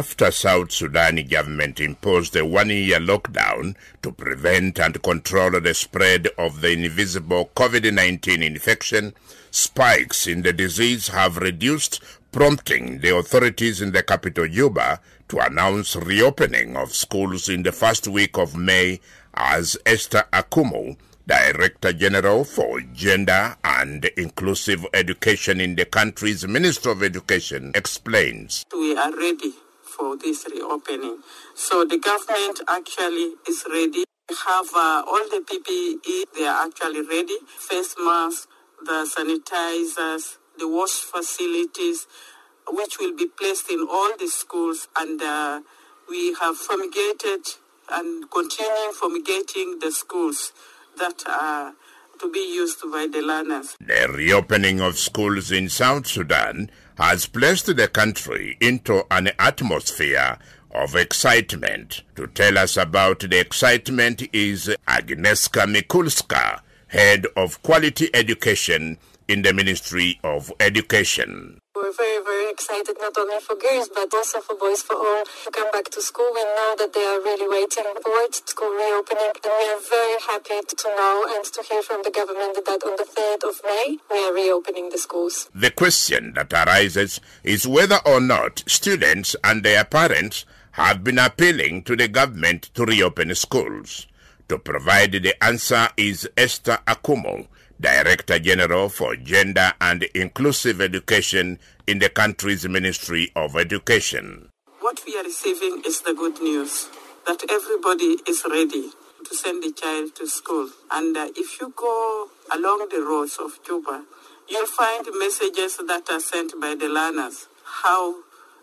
after South Sudan government imposed a one-year lockdown to prevent and control the spread of the invisible COVID-19 infection, spikes in the disease have reduced, prompting the authorities in the capital Juba to announce reopening of schools in the first week of May as Esther Akumu, Director General for Gender and Inclusive Education in the country's Minister of Education, explains. We are ready for this reopening. So the government actually is ready. We have uh, all the PPE, they are actually ready. Face masks, the sanitizers, the wash facilities, which will be placed in all the schools. And uh, we have fumigated and continuing fumigating the schools that are to be used by the learners. The reopening of schools in South Sudan has placed the country into an atmosphere of excitement. To tell us about the excitement is Agnieszka Mikulska, head of quality education in the Ministry of Education. We're very, very excited not only for girls but also for boys, for all who come back to school. We know that they are really waiting for school reopening, and we are very happy to know and to hear from the government that on the 3rd of May we are reopening the schools. The question that arises is whether or not students and their parents have been appealing to the government to reopen schools. To provide the answer is Esther Akumu, Director General for Gender and Inclusive Education in the country's Ministry of Education. What we are receiving is the good news that everybody is ready to send the child to school. And uh, if you go along the roads of Juba, you'll find messages that are sent by the learners how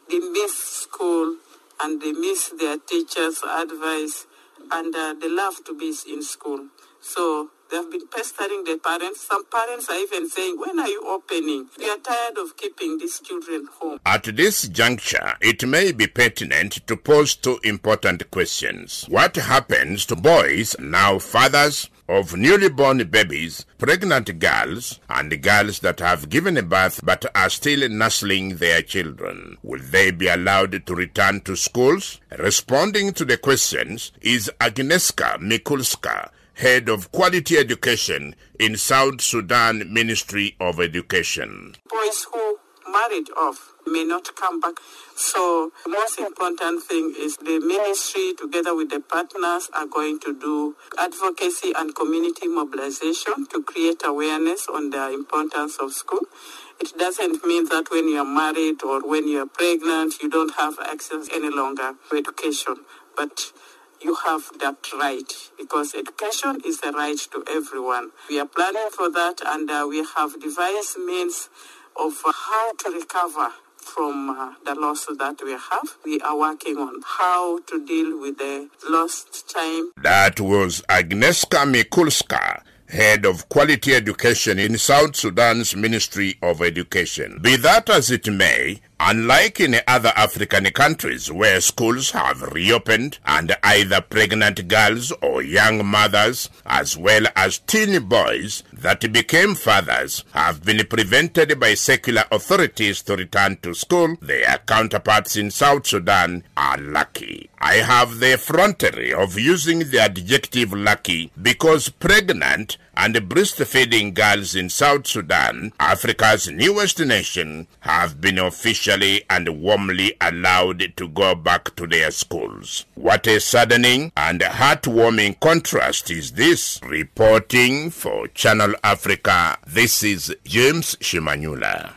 they miss school and they miss their teachers' advice and uh, they love to be in school. So they have been pestering the parents. Some parents are even saying, When are you opening? We are tired of keeping these children home. At this juncture, it may be pertinent to pose two important questions. What happens to boys, now fathers, of newly born babies, pregnant girls, and girls that have given birth but are still nursing their children. Will they be allowed to return to schools? Responding to the questions is Agnieszka Mikulska, head of quality education in South Sudan Ministry of Education. Boys who married off may not come back. So most important thing is the ministry together with the partners are going to do advocacy and community mobilization to create awareness on the importance of school. It doesn't mean that when you are married or when you are pregnant, you don't have access any longer to education. But you have that right because education is a right to everyone. We are planning for that and uh, we have devised means of uh, how to recover from uh, the loss that we have. We are working on how to deal with the lost time. That was Agnieszka Mikulska, head of quality education in South Sudan's Ministry of Education. Be that as it may, Unlike in other African countries where schools have reopened and either pregnant girls or young mothers, as well as teen boys that became fathers, have been prevented by secular authorities to return to school, their counterparts in South Sudan are lucky. I have the effrontery of using the adjective lucky because pregnant and breastfeeding girls in South Sudan, Africa's newest nation, have been officially and warmly allowed to go back to their schools. What a saddening and heartwarming contrast is this. Reporting for Channel Africa, this is James Shimanyula.